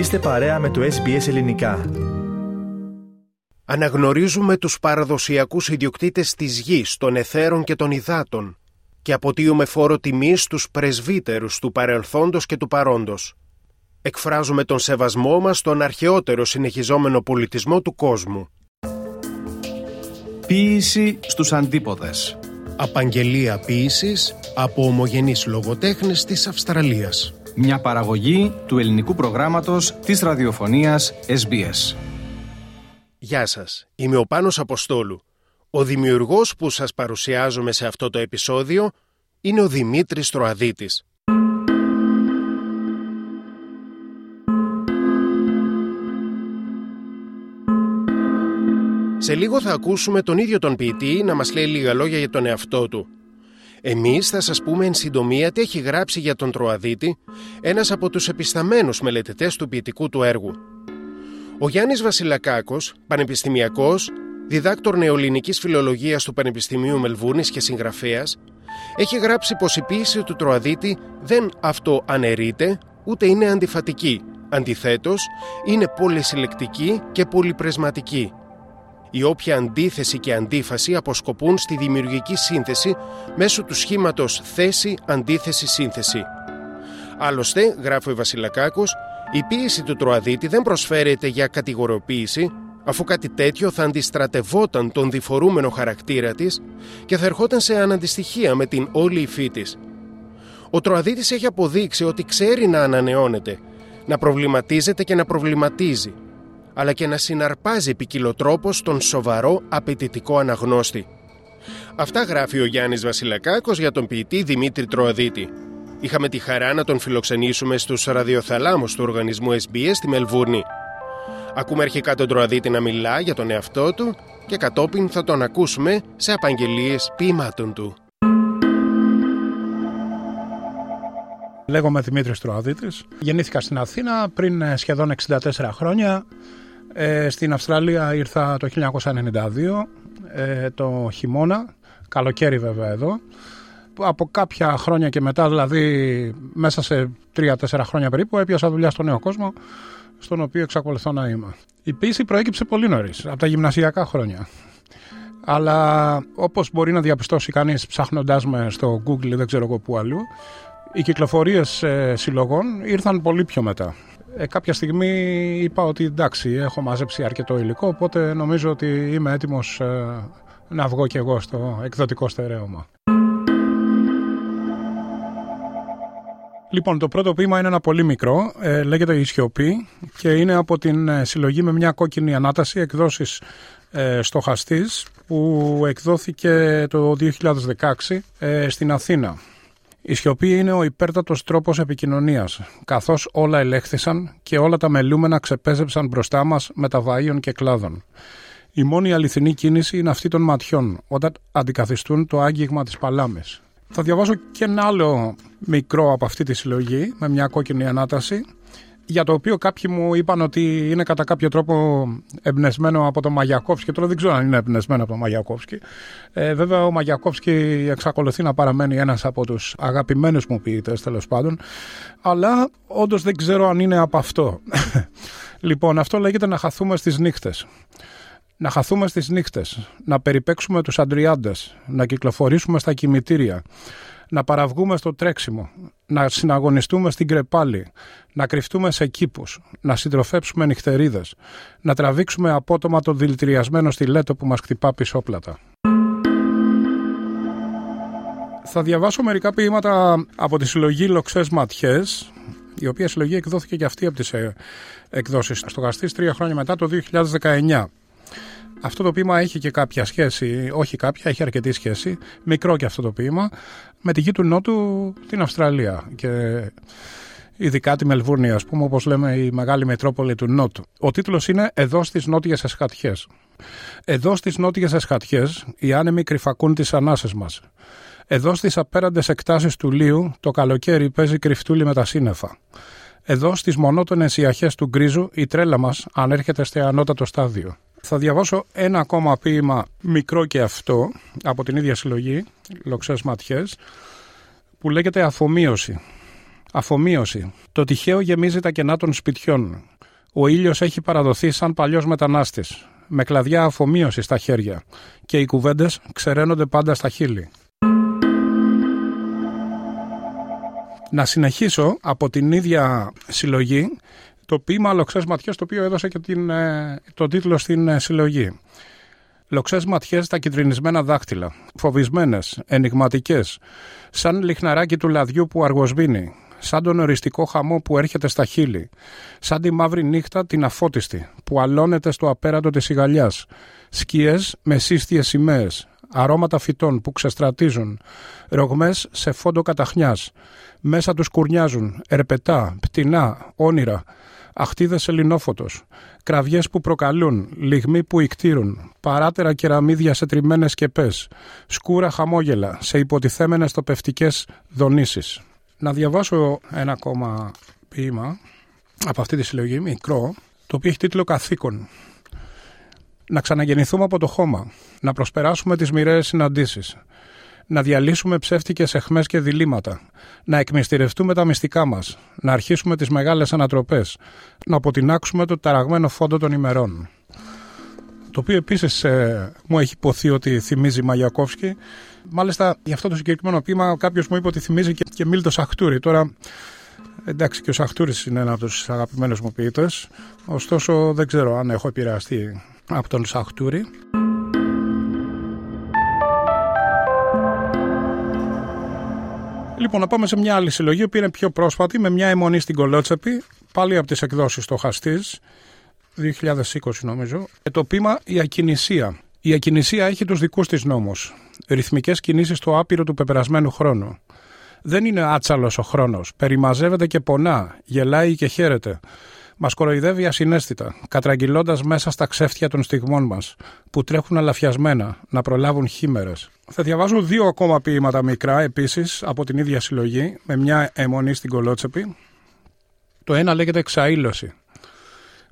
Είστε παρέα με το SBS Ελληνικά. Αναγνωρίζουμε τους παραδοσιακούς ιδιοκτήτες της γης, των εθέρων και των υδάτων και αποτείουμε φόρο τιμής στους πρεσβύτερους του παρελθόντος και του παρόντος. Εκφράζουμε τον σεβασμό μας στον αρχαιότερο συνεχιζόμενο πολιτισμό του κόσμου. Ποίηση στους αντίποδες. Απαγγελία ποίησης από ομογενείς λογοτέχνες της Αυστραλίας. Μια παραγωγή του ελληνικού προγράμματος της ραδιοφωνίας SBS. Γεια σας, είμαι ο Πάνος Αποστόλου. Ο δημιουργός που σας παρουσιάζουμε σε αυτό το επεισόδιο είναι ο Δημήτρης Τροαδίτης. Σε λίγο θα ακούσουμε τον ίδιο τον ποιητή να μας λέει λίγα λόγια για τον εαυτό του. Εμείς θα σας πούμε εν συντομία τι έχει γράψει για τον Τροαδίτη ένας από τους επισταμένους μελετητές του ποιητικού του έργου. Ο Γιάννης Βασιλακάκος, πανεπιστημιακός, διδάκτορ νεοελληνικής φιλολογίας του Πανεπιστημίου Μελβούρνης και συγγραφέας, έχει γράψει πως η ποίηση του Τροαδίτη δεν αυτοαναιρείται ούτε είναι αντιφατική. Αντιθέτως, είναι πολυσυλλεκτική και πολυπρεσματική η όποια αντίθεση και αντίφαση αποσκοπούν στη δημιουργική σύνθεση μέσω του σχήματος θέση, αντίθεση, σύνθεση. Άλλωστε, γράφει ο Βασιλακάκος, η ποίηση του Τροαδίτη δεν προσφέρεται για κατηγοροποίηση, αφού κάτι τέτοιο θα αντιστρατευόταν τον διφορούμενο χαρακτήρα της και θα ερχόταν σε αναντιστοιχεία με την όλη υφή της. Ο Τροαδίτης έχει αποδείξει ότι ξέρει να ανανεώνεται, να προβληματίζεται και να προβληματίζει, αλλά και να συναρπάζει ποικιλοτρόπως τον σοβαρό απαιτητικό αναγνώστη. Αυτά γράφει ο Γιάννης Βασιλακάκος για τον ποιητή Δημήτρη Τροαδίτη. Είχαμε τη χαρά να τον φιλοξενήσουμε στους ραδιοθαλάμους του οργανισμού SBS στη Μελβούρνη. Ακούμε αρχικά τον Τροαδίτη να μιλά για τον εαυτό του και κατόπιν θα τον ακούσουμε σε απαγγελίες ποιημάτων του. Λέγομαι Δημήτρης Τροαδίτης. Γεννήθηκα στην Αθήνα πριν σχεδόν 64 χρόνια. Ε, στην Αυστραλία ήρθα το 1992, ε, το χειμώνα, καλοκαίρι βέβαια εδώ. Από κάποια χρόνια και μετά, δηλαδή μέσα σε 3-4 χρόνια περίπου, έπιασα δουλειά στο νέο κόσμο, στον οποίο εξακολουθώ να είμαι. Η πίση προέκυψε πολύ νωρίς, από τα γυμνασιακά χρόνια. Αλλά όπως μπορεί να διαπιστώσει κανείς ψάχνοντάς με στο Google ή δεν ξέρω εγώ πού αλλού, οι κυκλοφορίες ε, συλλογών ήρθαν πολύ πιο μετά ε, κάποια στιγμή είπα ότι εντάξει έχω μαζέψει αρκετό υλικό οπότε νομίζω ότι είμαι έτοιμος ε, να βγω κι εγώ στο εκδοτικό στερέωμα. Λοιπόν, το πρώτο ποίημα είναι ένα πολύ μικρό, ε, λέγεται «Η Σιωπή» και είναι από την ε, συλλογή με μια κόκκινη ανάταση εκδόσεις ε, στοχαστής που εκδόθηκε το 2016 ε, στην Αθήνα. Η σιωπή είναι ο υπέρτατος τρόπος επικοινωνίας, καθώς όλα ελέγχθησαν και όλα τα μελούμενα ξεπέζεψαν μπροστά μας με τα βαΐων και κλάδων. Η μόνη αληθινή κίνηση είναι αυτή των ματιών, όταν αντικαθιστούν το άγγιγμα της παλάμης. Θα διαβάσω και ένα άλλο μικρό από αυτή τη συλλογή, με μια κόκκινη ανάταση, για το οποίο κάποιοι μου είπαν ότι είναι κατά κάποιο τρόπο εμπνεσμένο από τον Μαγιακόφσκι. Τώρα δεν ξέρω αν είναι εμπνεσμένο από τον Μαγιακόφσκι. Ε, βέβαια, ο Μαγιακόφσκι εξακολουθεί να παραμένει ένας από τους αγαπημένους μου ποιητές, τέλος πάντων. Αλλά όντως δεν ξέρω αν είναι από αυτό. λοιπόν, αυτό λέγεται να χαθούμε στις νύχτες. Να χαθούμε στις νύχτες, να περιπέξουμε τους αντριάντες, να κυκλοφορήσουμε στα κημητήρια, να παραβγούμε στο τρέξιμο, να συναγωνιστούμε στην κρεπάλη, να κρυφτούμε σε κήπους, να συντροφέψουμε νυχτερίδες, να τραβήξουμε απότομα το δηλητηριασμένο στιλέτο που μας χτυπά πισόπλατα. Θα διαβάσω μερικά ποίηματα από τη συλλογή Λοξές Ματιές, η οποία συλλογή εκδόθηκε και αυτή από τις ε, εκδόσεις στοχαστής τρία χρόνια μετά το 2019. Αυτό το ποίημα έχει και κάποια σχέση, όχι κάποια, έχει αρκετή σχέση, μικρό και αυτό το ποίημα, με τη γη του Νότου την Αυστραλία και ειδικά τη Μελβούρνη, ας πούμε, όπως λέμε η μεγάλη μετρόπολη του Νότου. Ο τίτλος είναι «Εδώ στις νότιες εσχατιές». Εδώ στις νότιες εσχατιές οι άνεμοι κρυφακούν τις ανάσες μας. Εδώ στις απέραντες εκτάσεις του Λίου το καλοκαίρι παίζει κρυφτούλη με τα σύννεφα. Εδώ στις μονότονες ιαχές του γκρίζου η τρέλα μας ανέρχεται στο ανώτατο στάδιο. Θα διαβάσω ένα ακόμα ποίημα μικρό και αυτό από την ίδια συλλογή, Λοξές Ματιές, που λέγεται «Αφομοίωση». Αφομοίωση. Το τυχαίο γεμίζει τα κενά των σπιτιών. Ο ήλιος έχει παραδοθεί σαν παλιός μετανάστης, με κλαδιά αφομοίωσης στα χέρια, και οι κουβέντες ξεραίνονται πάντα στα χείλη. Να συνεχίσω από την ίδια συλλογή το ποίημα Λοξές Ματιές το οποίο έδωσε και την, ε, το τίτλο στην ε, συλλογή. Λοξές ματιές στα κυτρινισμένα δάχτυλα, φοβισμένες, ενηγματικές, σαν λιχναράκι του λαδιού που αργοσβήνει, σαν τον οριστικό χαμό που έρχεται στα χείλη, σαν τη μαύρη νύχτα την αφώτιστη που αλώνεται στο απέραντο της ηγαλιάς, σκιές με σύστιες σημαίες, αρώματα φυτών που ξεστρατίζουν, ρογμές σε φόντο καταχνιάς, μέσα τους κουρνιάζουν, ερπετά, πτηνά, όνειρα, αχτίδες ελληνόφωτος, κραυγές που προκαλούν, λιγμοί που ικτήρουν, παράτερα κεραμίδια σε τριμμένες σκεπές, σκούρα χαμόγελα σε υποτιθέμενες τοπευτικές δονήσεις. Να διαβάσω ένα ακόμα ποίημα από αυτή τη συλλογή, μικρό, το οποίο έχει τίτλο «Καθήκον». Να ξαναγεννηθούμε από το χώμα, να προσπεράσουμε τις μοιραίες συναντήσεις, να διαλύσουμε ψεύτικες εχμές και διλήμματα, να εκμυστηρευτούμε τα μυστικά μας, να αρχίσουμε τις μεγάλες ανατροπές, να αποτινάξουμε το ταραγμένο φόντο των ημερών. Το οποίο επίσης ε, μου έχει υποθεί ότι θυμίζει Μαγιακόφσκι. Μάλιστα, για αυτό το συγκεκριμένο ποίημα, κάποιος μου είπε ότι θυμίζει και, και Μίλτος Σαχτούρη. Τώρα, εντάξει, και ο Σαχτούρης είναι ένας από τους αγαπημένους μου ποιητές. Ωστόσο, δεν ξέρω αν έχω επηρεαστεί από τον Σαχτούρη. Λοιπόν, να πάμε σε μια άλλη συλλογή που είναι πιο πρόσφατη, με μια αιμονή στην Κολότσεπη, πάλι από τις εκδόσεις το Χαστής, 2020 νομίζω. Ε, το πείμα Η Ακινησία. Η Ακινησία έχει τους δικούς της νόμους. Ρυθμικές κινήσεις στο άπειρο του πεπερασμένου χρόνου. Δεν είναι άτσαλος ο χρόνος. Περιμαζεύεται και πονά, γελάει και χαίρεται. Μας κοροϊδεύει ασυνέστητα, κατραγγυλώντα μέσα στα ξέφτια των στιγμών μας, που τρέχουν αλαφιασμένα να προλάβουν χήμερες. Θα διαβάζω δύο ακόμα ποίηματα μικρά επίσης από την ίδια συλλογή, με μια αιμονή στην κολότσεπη. Το ένα λέγεται Εξαήλωση.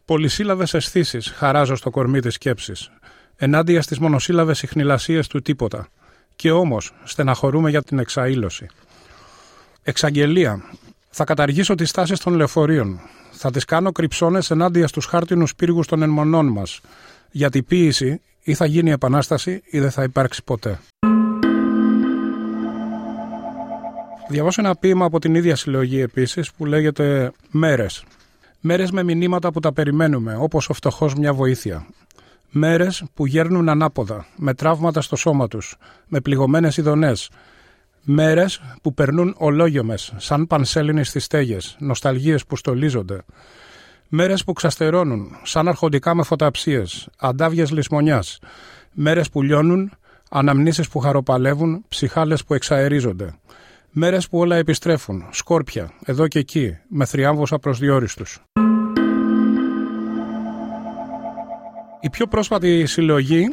Πολυσύλλαβες αισθήσεις χαράζω στο κορμί της σκέψης, ενάντια στις μονοσύλλαβες ιχνηλασίες του τίποτα. Και όμως στεναχωρούμε για την εξαήλωση. Εξαγγελία. Θα καταργήσω τις τάσει των λεωφορείων. Θα τις κάνω κρυψώνες ενάντια στους χάρτινους πύργους των ενμονών μας. Γιατί ποίηση ή θα γίνει επανάσταση ή δεν θα υπάρξει ποτέ. Διαβάσω ένα ποίημα από την ίδια συλλογή επίσης που λέγεται Μέρες. Μέρες με μηνύματα που τα περιμένουμε, όπως ο φτωχός μια βοήθεια. Μέρες που γέρνουν ανάποδα, με τραύματα στο σώμα τους, με πληγωμένες ειδονές. Μέρες που περνούν ολόγιομε, σαν πανσέλινοι στι στέγε, νοσταλγίες που στολίζονται. Μέρες που ξαστερώνουν, σαν αρχοντικά με φωταψίες, αντάβιε λησμονιάς. Μέρες που λιώνουν, αναμνήσεις που χαροπαλεύουν, ψυχάλες που εξαερίζονται. Μέρες που όλα επιστρέφουν, σκόρπια, εδώ και εκεί, με θριάμβους απροσδιόριστους. Η πιο πρόσφατη συλλογή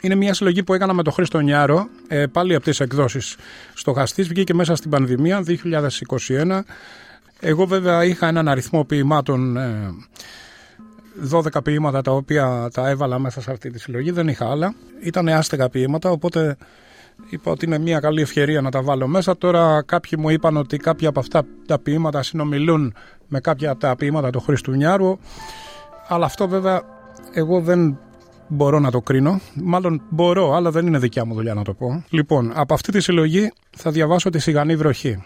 είναι μια συλλογή που έκανα με τον Χρήστο Νιάρο, ε, πάλι από τις εκδόσεις στοχαστής, βγήκε μέσα στην πανδημία 2021. Εγώ βέβαια είχα έναν αριθμό ποιημάτων, 12 ε, ποίηματα τα οποία τα έβαλα μέσα σε αυτή τη συλλογή, δεν είχα άλλα. Ήταν άστεγα ποίηματα, οπότε Είπα ότι είναι μια καλή ευκαιρία να τα βάλω μέσα. Τώρα κάποιοι μου είπαν ότι κάποια από αυτά τα ποίηματα συνομιλούν με κάποια από τα ποίηματα του Χριστουνιάρου. Αλλά αυτό βέβαια εγώ δεν μπορώ να το κρίνω. Μάλλον μπορώ, αλλά δεν είναι δικιά μου δουλειά να το πω. Λοιπόν, από αυτή τη συλλογή θα διαβάσω τη Σιγανή Βροχή.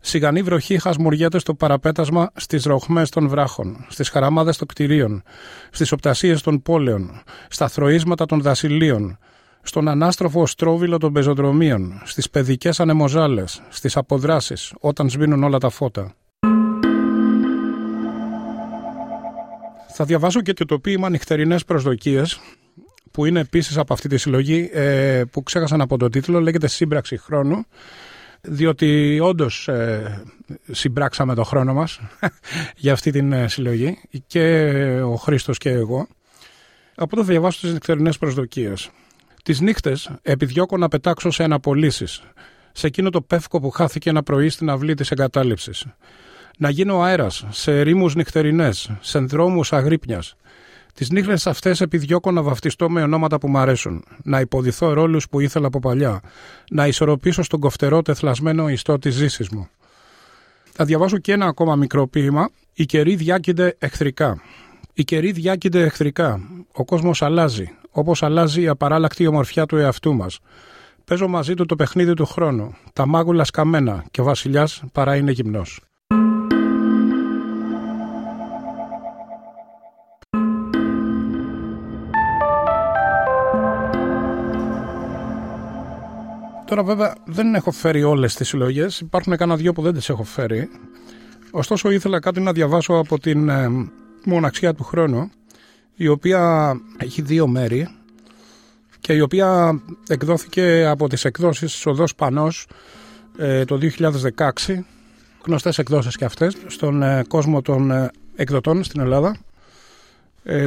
Σιγανή βροχή χασμουριέται στο παραπέτασμα στις ροχμές των βράχων, στις χαραμάδες των κτηρίων, στις οπτασίες των πόλεων, στα θροίσματα των δασιλείων, στον ανάστροφο στρόβιλο των πεζοδρομίων, στις παιδικές ανεμοζάλες, στις αποδράσεις, όταν σβήνουν όλα τα φώτα. Θα διαβάσω και το ποίημα «Νυχτερινές προσδοκίες», που είναι επίσης από αυτή τη συλλογή, ε, που ξέχασα από τον τίτλο, λέγεται «Σύμπραξη χρόνου», διότι όντως ε, συμπράξαμε το χρόνο μας για αυτή την ε, συλλογή και ο Χρήστος και εγώ. Από το διαβάσω τις νυχτερινές προσδοκίες. Τις νύχτες επιδιώκω να πετάξω σε αναπολύσεις, σε εκείνο το πεύκο που χάθηκε ένα πρωί στην αυλή της εγκατάλειψης. Να γίνω αέρας σε ερήμου νυχτερινές, σε δρόμους αγρύπνιας. Τις νύχτε αυτές επιδιώκω να βαφτιστώ με ονόματα που μ' αρέσουν, να υποδηθώ ρόλους που ήθελα από παλιά, να ισορροπήσω στον κοφτερό τεθλασμένο ιστό της ζήσης μου. Θα διαβάσω και ένα ακόμα μικρό ποίημα. «Η καιροί διάκυνται εχθρικά». «Η καιροί διάκυνται εχθρικά. Ο κόσμος αλλάζει, όπως αλλάζει η απαράλλακτη ομορφιά του εαυτού μας. Παίζω μαζί του το παιχνίδι του χρόνου. Τα μάγουλα σκαμμένα και ο βασιλιάς παρά είναι γυμνός». Τώρα βέβαια δεν έχω φέρει όλες τις συλλογές, υπάρχουν κανένα δυο που δεν τις έχω φέρει. Ωστόσο ήθελα κάτι να διαβάσω από την ε, μοναξιά του χρόνου, η οποία έχει δύο μέρη και η οποία εκδόθηκε από τις εκδόσεις Οδός Πανός ε, το 2016, γνωστές εκδόσεις και αυτές, στον ε, κόσμο των ε, εκδοτών στην Ελλάδα.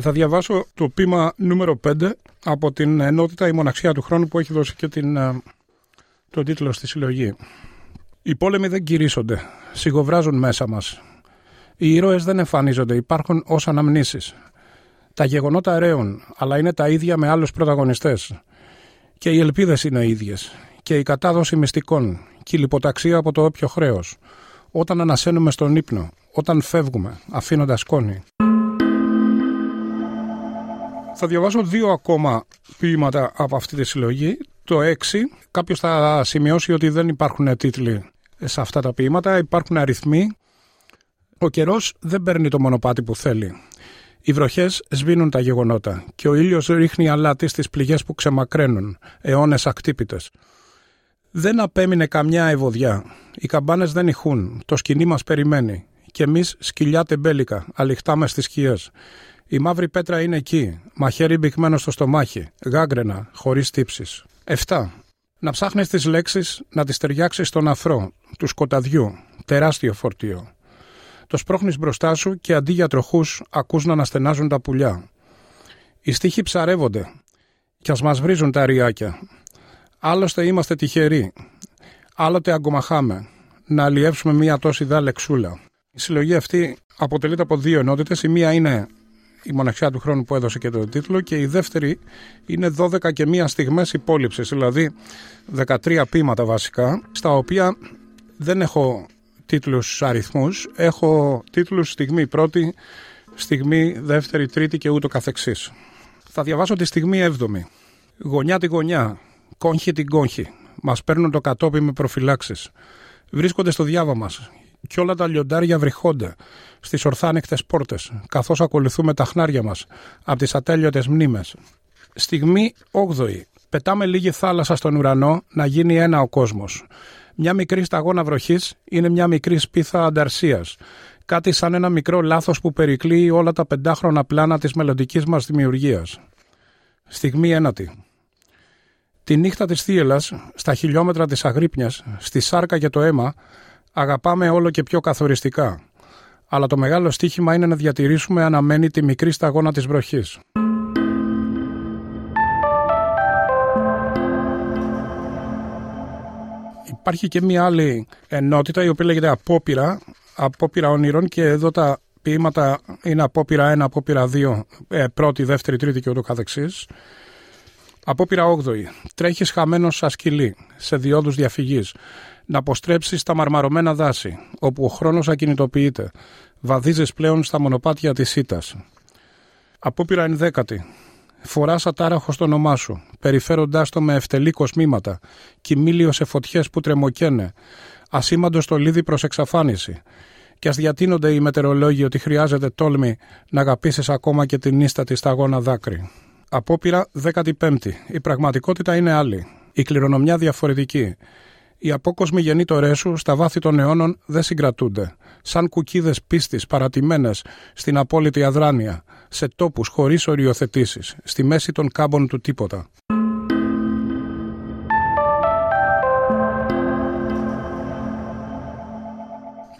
θα διαβάσω το πείμα νούμερο 5 από την ενότητα «Η Μοναξιά του Χρόνου» που έχει δώσει και την το τίτλο στη συλλογή. Οι πόλεμοι δεν κηρύσσονται, σιγοβράζουν μέσα μας. Οι ήρωες δεν εμφανίζονται, υπάρχουν ως αναμνήσεις. Τα γεγονότα ρέουν, αλλά είναι τα ίδια με άλλους πρωταγωνιστές. Και οι ελπίδες είναι ίδιες. Και η κατάδοση μυστικών. Και η λιποταξία από το όποιο χρέος. Όταν ανασένουμε στον ύπνο. Όταν φεύγουμε, αφήνοντας σκόνη. Θα διαβάσω δύο ακόμα ποίηματα από αυτή τη συλλογή το 6 κάποιος θα σημειώσει ότι δεν υπάρχουν τίτλοι σε αυτά τα ποίηματα, υπάρχουν αριθμοί. Ο καιρός δεν παίρνει το μονοπάτι που θέλει. Οι βροχές σβήνουν τα γεγονότα και ο ήλιος ρίχνει αλάτι στις πληγές που ξεμακραίνουν, αιώνες ακτύπητες. Δεν απέμεινε καμιά ευωδιά. Οι καμπάνες δεν ηχούν. Το σκηνή μας περιμένει. Και εμείς σκυλιά τεμπέλικα, αληχτάμε στις σκιές. Η μαύρη πέτρα είναι εκεί, μαχαίρι μπηκμένο στο στομάχι, γάγκρενα, χωρίς τύψεις. 7. Να ψάχνεις τις λέξεις να τις ταιριάξεις στον αφρό, του σκοταδιού, τεράστιο φορτίο. Το σπρώχνεις μπροστά σου και αντί για τροχούς ακούς να αναστενάζουν τα πουλιά. Οι στίχοι ψαρεύονται κι ας μας βρίζουν τα ριάκια. Άλλωστε είμαστε τυχεροί. Άλλοτε αγκομαχάμε. Να αλλιεύσουμε μία τόση δά λεξούλα. Η συλλογή αυτή αποτελείται από δύο ενότητες. Η μία είναι η μοναξιά του χρόνου που έδωσε και τον τίτλο και η δεύτερη είναι 12 και μία στιγμές υπόλοιψης, δηλαδή 13 πείματα βασικά, στα οποία δεν έχω τίτλους αριθμούς, έχω τίτλους στιγμή πρώτη, στιγμή δεύτερη, τρίτη και ούτω καθεξής. Θα διαβάσω τη στιγμή έβδομη. Γωνιά τη γωνιά, κόγχη την κόγχη. Μας παίρνουν το κατόπι με προφυλάξεις. Βρίσκονται στο διάβα μας και όλα τα λιοντάρια βρυχόνται στις ορθάνεκτε πόρτες, καθώς ακολουθούμε τα χνάρια μας από τις ατέλειωτες μνήμες. Στιγμή 8η. Πετάμε λίγη θάλασσα στον ουρανό να γίνει ένα ο κόσμος. Μια μικρή σταγόνα βροχής είναι μια μικρή σπίθα ανταρσίας. Κάτι σαν ένα μικρό λάθος που περικλείει όλα τα πεντάχρονα πλάνα της μελλοντικής μας δημιουργίας. Στιγμή ένατη. Τη νύχτα της θύελας, στα χιλιόμετρα της αγρύπνιας, στη σάρκα και το αίμα, αγαπάμε όλο και πιο καθοριστικά. Αλλά το μεγάλο στίχημα είναι να διατηρήσουμε αναμένη τη μικρή σταγόνα της βροχής. Υπάρχει και μια άλλη ενότητα η οποία λέγεται απόπειρα, απόπειρα όνειρων και εδώ τα ποίηματα είναι απόπειρα 1, απόπειρα 2, ε, πρώτη, δεύτερη, τρίτη και ούτω καθεξής. Απόπειρα 8η. Τρέχεις χαμένος σαν σκυλί, σε διόδους διαφυγής να αποστρέψει στα μαρμαρωμένα δάση, όπου ο χρόνος ακινητοποιείται. Βαδίζεις πλέον στα μονοπάτια της ΣΥΤΑΣ. Απόπειρα ενδέκατη. Φοράς ατάραχος στο όνομά σου, περιφέροντάς το με ευτελή κοσμήματα, κοιμήλιο σε φωτιές που τρεμοκαίνε, ασήμαντος στο λίδι προς εξαφάνιση. Και ας διατείνονται οι μετεωρολόγοι ότι χρειάζεται τόλμη να αγαπήσεις ακόμα και την ίστατη σταγόνα δάκρυ. Απόπειρα 15η. Η πραγματικότητα είναι άλλη. Η κληρονομιά διαφορετική. Οι απόκοσμοι γεννήτωρέ σου στα βάθη των αιώνων δεν συγκρατούνται. Σαν κουκίδες πίστης παρατημένες στην απόλυτη αδράνεια, σε τόπους χωρίς οριοθετήσεις, στη μέση των κάμπων του τίποτα.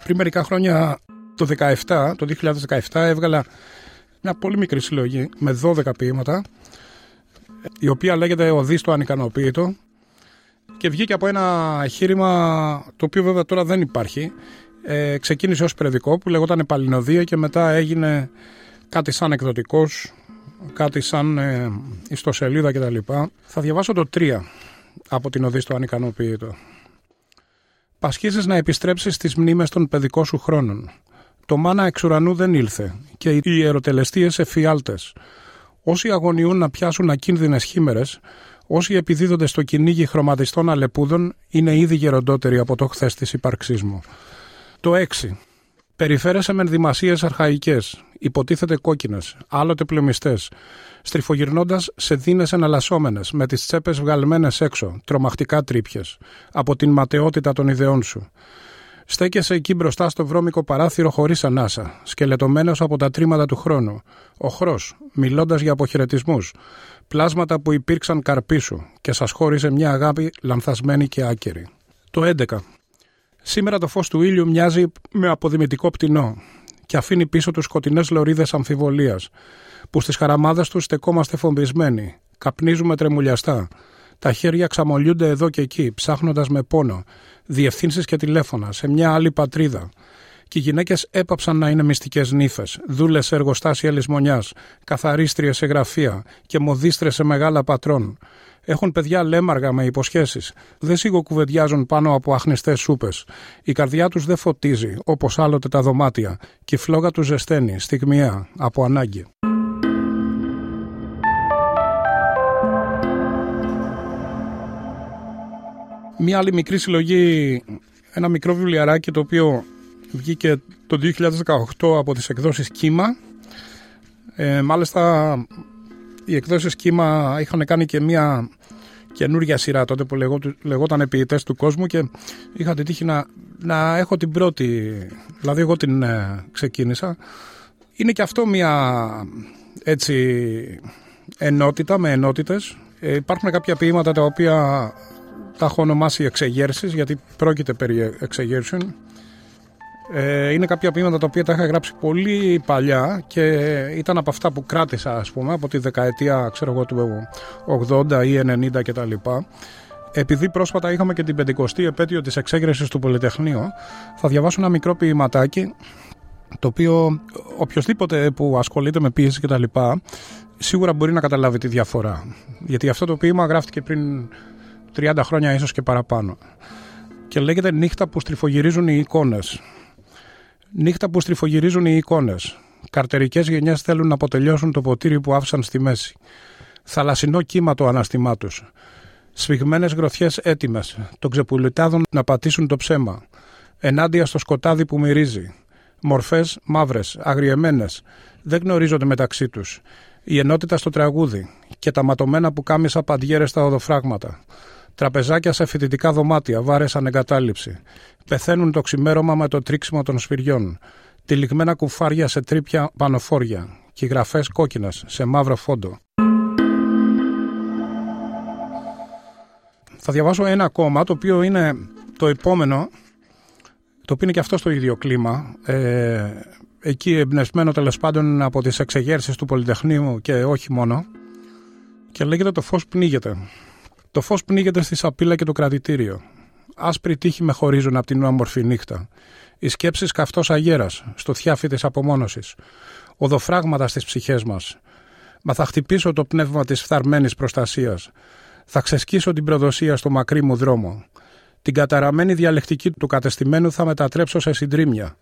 Πριν μερικά χρόνια, το 17, το 2017, έβγαλα μια πολύ μικρή συλλογή με 12 ποίηματα, η οποία λέγεται «Ο Δίστο Ανικανοποίητο» και βγήκε από ένα εγχείρημα το οποίο βέβαια τώρα δεν υπάρχει. Ε, ξεκίνησε ως περιοδικό που λεγόταν Παλινοδία και μετά έγινε κάτι σαν εκδοτικός, κάτι σαν ε, ιστοσελίδα κτλ. Θα διαβάσω το 3 από την οδή στο ανικανοποιητό. Πασχίζεις να επιστρέψεις στις μνήμες των παιδικών σου χρόνων. Το μάνα εξ ουρανού δεν ήλθε και οι ιεροτελεστίες εφιάλτες. Όσοι αγωνιούν να πιάσουν ακίνδυνες χήμερες, όσοι επιδίδονται στο κυνήγι χρωματιστών αλεπούδων, είναι ήδη γεροντότεροι από το χθες της ύπαρξής μου. Το 6. Περιφέρεσαι με ενδυμασίε αρχαϊκές, υποτίθεται κόκκινες, άλλοτε πλεμιστέ, στριφογυρνώντας σε δίνες εναλλασσόμενες, με τις τσέπες βγαλμένες έξω, τρομακτικά τρύπιες, από την ματαιότητα των ιδεών σου. Στέκεσαι εκεί μπροστά στο βρώμικο παράθυρο χωρίς ανάσα, σκελετωμένος από τα τρίματα του χρόνου. Οχρό, μιλώντας για αποχαιρετισμούς. Πλάσματα που υπήρξαν καρπί σου και σας χώρισε μια αγάπη λανθασμένη και άκερη. Το 11. Σήμερα το φως του ήλιου μοιάζει με αποδημητικό πτηνό και αφήνει πίσω τους σκοτεινές λωρίδες αμφιβολίας που στις χαραμάδες τους στεκόμαστε φομπισμένοι, καπνίζουμε τρεμουλιαστά. Τα χέρια ξαμολιούνται εδώ και εκεί, ψάχνοντας με πόνο, διευθύνσεις και τηλέφωνα σε μια άλλη πατρίδα. Και οι γυναίκες έπαψαν να είναι μυστικές νύφες, δούλες σε εργοστάσια λησμονιάς, καθαρίστριες σε γραφεία και μοδίστρες σε μεγάλα πατρών. Έχουν παιδιά λέμαργα με υποσχέσεις. Δεν σιγοκουβεντιάζουν πάνω από αχνιστές σούπες. Η καρδιά τους δεν φωτίζει, όπως άλλοτε τα δωμάτια, και η φλόγα τους ζεσταίνει, στιγμιαία, από ανάγκη. Μία άλλη μικρή συλλογή, ένα μικρό βιβλιαράκι το οποίο βγήκε το 2018 από τις εκδόσεις Κύμα. Ε, μάλιστα οι εκδόσεις Κύμα είχαν κάνει και μία καινούργια σειρά τότε που λεγόταν Επιητές του κόσμου και είχα την τύχη να, να έχω την πρώτη, δηλαδή εγώ την ε, ξεκίνησα. Είναι και αυτό μία έτσι ενότητα με ενότητες. Ε, υπάρχουν κάποια ποίηματα τα οποία τα έχω ονομάσει εξεγέρσεις γιατί πρόκειται περί εξεγέρσεων ε, είναι κάποια ποίηματα τα οποία τα είχα γράψει πολύ παλιά και ήταν από αυτά που κράτησα ας πούμε από τη δεκαετία ξέρω εγώ του 80 ή 90 κτλ. Επειδή πρόσφατα είχαμε και την 50η επέτειο της εξέγερσης του Πολυτεχνείου θα διαβάσω ένα μικρό ποιηματάκι το οποίο οποιοδήποτε που ασχολείται με ποίηση κτλ σίγουρα μπορεί να καταλάβει τη διαφορά. Γιατί αυτό το ποίημα γράφτηκε πριν 30 χρόνια ίσως και παραπάνω. Και λέγεται «Νύχτα που στριφογυρίζουν οι εικόνες». Νύχτα που στριφογυρίζουν οι εικόνες. Καρτερικές γενιές θέλουν να αποτελειώσουν το ποτήρι που άφησαν στη μέση. Θαλασσινό κύμα το αναστημά τους. Σφιγμένες γροθιές έτοιμες, των ξεπουλιτάδων να πατήσουν το ψέμα. Ενάντια στο σκοτάδι που μυρίζει. Μορφές μαύρες, αγριεμένες, δεν γνωρίζονται μεταξύ τους. Η ενότητα στο τραγούδι και τα ματωμένα που κάμισα παντιέρες στα οδοφράγματα. Τραπεζάκια σε φοιτητικά δωμάτια, βάρες ανεγκατάλειψη. Πεθαίνουν το ξημέρωμα με το τρίξιμο των σφυριών. Τυλιγμένα κουφάρια σε τρίπια πανοφόρια. Και γραφές κόκκινε σε μαύρο φόντο. Θα διαβάσω ένα ακόμα το οποίο είναι το επόμενο το οποίο είναι και αυτό στο ίδιο κλίμα. Ε, εκεί εμπνευσμένο τέλος πάντων από τις εξεγέρσεις του Πολυτεχνείου και όχι μόνο. Και λέγεται το φως πνίγεται. Το φως πνίγεται στη σαπίλα και το κρατητήριο. Άσπρη τύχη με χωρίζουν από την όμορφη νύχτα. Οι σκέψεις καυτός αγέρας, στο θιάφι της απομόνωσης. Οδοφράγματα στις ψυχές μας. Μα θα χτυπήσω το πνεύμα της φθαρμένης προστασίας. Θα ξεσκίσω την προδοσία στο μακρύ μου δρόμο. Την καταραμένη διαλεκτική του κατεστημένου θα μετατρέψω σε συντρίμια.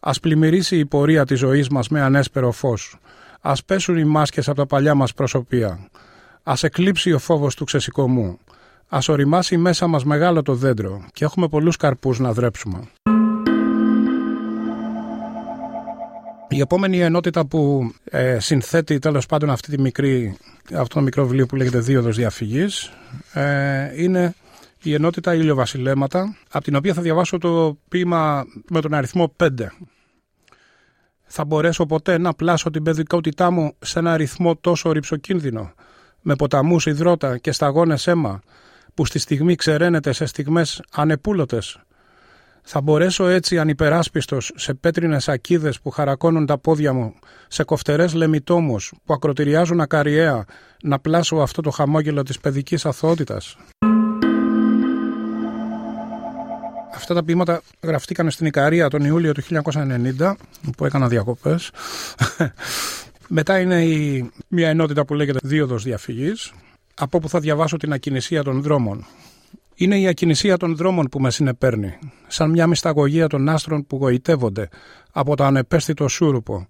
Α πλημμυρίσει η πορεία της ζωής μας με ανέσπερο φως. Α πέσουν οι μάσκες από τα παλιά μας προσωπία. Ας εκλείψει ο φόβος του ξεσηκωμού. Ας οριμάσει μέσα μας μεγάλο το δέντρο και έχουμε πολλούς καρπούς να δρέψουμε. Η επόμενη ενότητα που ε, συνθέτει τέλος πάντων αυτή τη μικρή, αυτό το μικρό βιβλίο που λέγεται Δίωδος Διαφυγής ε, είναι η ενότητα ηλιοβασιλέματα από την οποία θα διαβάσω το ποίημα με τον αριθμό 5. Θα μπορέσω ποτέ να πλάσω την παιδικότητά μου σε ένα αριθμό τόσο ρηψοκίνδυνο με ποταμούς υδρότα και σταγόνες αίμα που στη στιγμή ξεραίνεται σε στιγμές ανεπούλωτες. Θα μπορέσω έτσι ανυπεράσπιστος σε πέτρινες ακίδες που χαρακώνουν τα πόδια μου, σε κοφτερές λεμιτόμους που ακροτηριάζουν ακαριέα, να πλάσω αυτό το χαμόγελο της παιδικής αθωότητας. Αυτά τα ποίηματα γραφτήκαν στην Ικαρία τον Ιούλιο του 1990, που έκανα διακοπές. Μετά είναι η, μια ενότητα που λέγεται δίωδος διαφυγής, από όπου θα διαβάσω την ακινησία των δρόμων. Είναι η ακινησία των δρόμων που με συνεπέρνει, σαν μια μυσταγωγία των άστρων που γοητεύονται από το ανεπαίσθητο σούρουπο.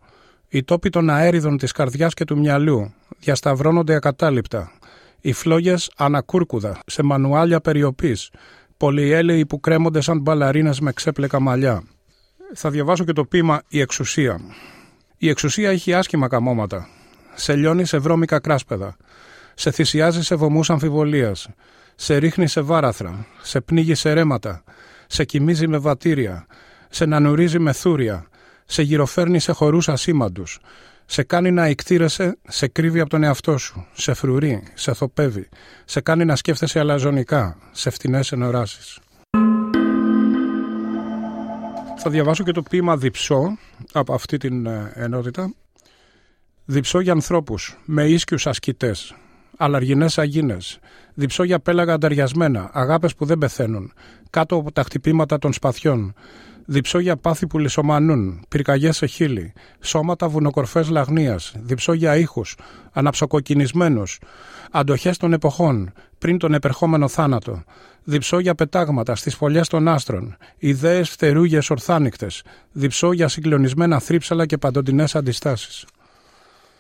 Οι τόποι των αέριδων της καρδιάς και του μυαλού διασταυρώνονται ακατάληπτα. Οι φλόγες ανακούρκουδα, σε μανουάλια περιοπής, πολυέλαιοι που κρέμονται σαν μπαλαρίνες με ξέπλεκα μαλλιά. Θα διαβάσω και το ποίημα «Η εξουσία». Η εξουσία έχει άσχημα καμώματα. Σε λιώνει σε βρώμικα κράσπεδα. Σε θυσιάζει σε βωμούς αμφιβολίας. Σε ρίχνει σε βάραθρα. Σε πνίγει σε ρέματα. Σε κοιμίζει με βατήρια. Σε νανουρίζει με θούρια. Σε γυροφέρνει σε χορούς ασήμαντους. Σε κάνει να εκτήρεσαι, σε κρύβει από τον εαυτό σου. Σε φρουρεί, σε θοπεύει. Σε κάνει να σκέφτεσαι αλαζονικά. Σε φτηνές ενοράσεις. Θα διαβάσω και το ποίημα «Διψώ» από αυτή την ε, ενότητα. «Διψώ για ανθρώπους, με ίσκιους ασκητές, αλαργινές αγίνες. Διψώ για πέλαγα ανταριασμένα, αγάπες που δεν πεθαίνουν, κάτω από τα χτυπήματα των σπαθιών. Διψώ για πάθη που λισομανούν, πυρκαγιές σε χείλη, σώματα βουνοκορφές λαγνίας, διψώ για ήχους, αναψοκοκκινισμένους, αντοχές των εποχών, πριν τον επερχόμενο θάνατο. Διψώ για πετάγματα στις φωλιές των άστρων, ιδέες φτερούγες ορθάνικτες, διψώ για συγκλονισμένα θρύψαλα και παντοτινές αντιστάσεις.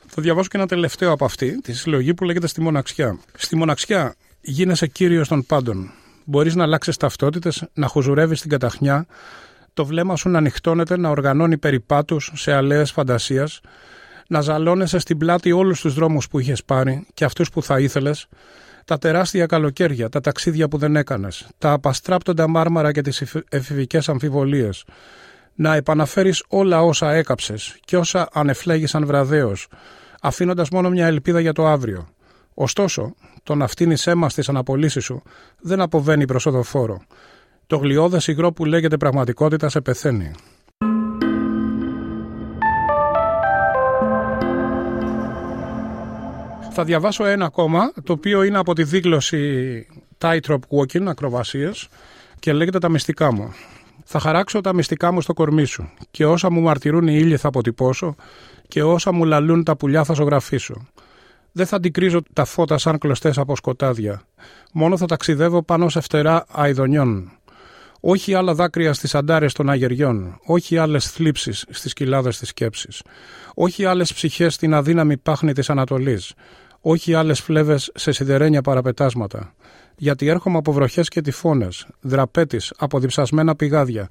Θα διαβάσω και ένα τελευταίο από αυτή, τη συλλογή που λέγεται Στη Μοναξιά. Στη Μοναξιά γίνεσαι κύριος των πάντων. Μπορείς να αλλάξεις ταυτότητες, να χουζουρεύεις την καταχνιά, το βλέμμα σου να ανοιχτώνεται, να οργανώνει περιπάτους σε αλέες φαντασίας, να ζαλώνεσαι στην πλάτη όλους τους δρόμους που είχες πάρει και αυτούς που θα ήθελες, τα τεράστια καλοκαίρια, τα ταξίδια που δεν έκανες, τα απαστράπτοντα μάρμαρα και τις εφηβικές αμφιβολίες, να επαναφέρεις όλα όσα έκαψες και όσα ανεφλέγησαν βραδέως, αφήνοντας μόνο μια ελπίδα για το αύριο. Ωστόσο, το να φτύνεις αίμα στις αναπολύσεις σου δεν αποβαίνει προς οδοφόρο. Το γλιώδες υγρό που λέγεται πραγματικότητα σε πεθαίνει. Θα διαβάσω ένα ακόμα, το οποίο είναι από τη δήλωση Tightrope Walking, ακροβασίες, και λέγεται «Τα μυστικά μου». Θα χαράξω τα μυστικά μου στο κορμί σου και όσα μου μαρτυρούν οι ήλιοι θα αποτυπώσω και όσα μου λαλούν τα πουλιά θα ζωγραφίσω. Δεν θα αντικρίζω τα φώτα σαν κλωστές από σκοτάδια. Μόνο θα ταξιδεύω πάνω σε φτερά αιδονιών. Όχι άλλα δάκρυα στις αντάρε των αγεριών, όχι άλλες θλίψεις στις κοιλάδες της σκέψης, όχι άλλες ψυχές στην αδύναμη πάχνη της Ανατολής, όχι άλλες φλέβες σε σιδερένια παραπετάσματα. Γιατί έρχομαι από βροχές και τυφώνες, δραπέτης από διψασμένα πηγάδια,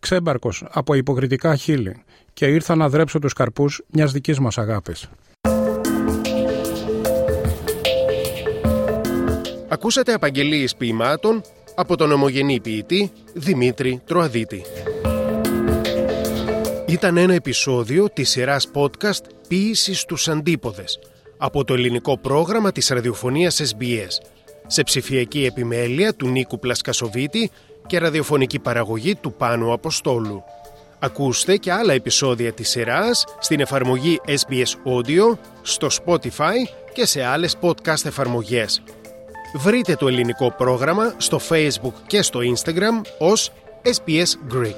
ξέμπαρκος από υποκριτικά χείλη, και ήρθα να δρέψω τους καρπούς μιας δικής μας αγάπης. Ακούσατε απαγγελίες ποιημάτων από τον ομογενή ποιητή Δημήτρη Τροαδίτη. Ήταν ένα επεισόδιο της σειράς podcast «Ποίησης τους αντίποδες» από το ελληνικό πρόγραμμα της ραδιοφωνίας SBS σε ψηφιακή επιμέλεια του Νίκου Πλασκασοβίτη και ραδιοφωνική παραγωγή του Πάνου Αποστόλου. Ακούστε και άλλα επεισόδια της σειράς στην εφαρμογή SBS Audio, στο Spotify και σε άλλες podcast εφαρμογές. Βρείτε το ελληνικό πρόγραμμα στο Facebook και στο Instagram ως SBS Greek.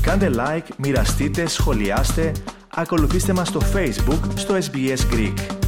Κάντε like, μοιραστείτε, σχολιάστε, ακολουθήστε μας στο Facebook στο SBS Greek.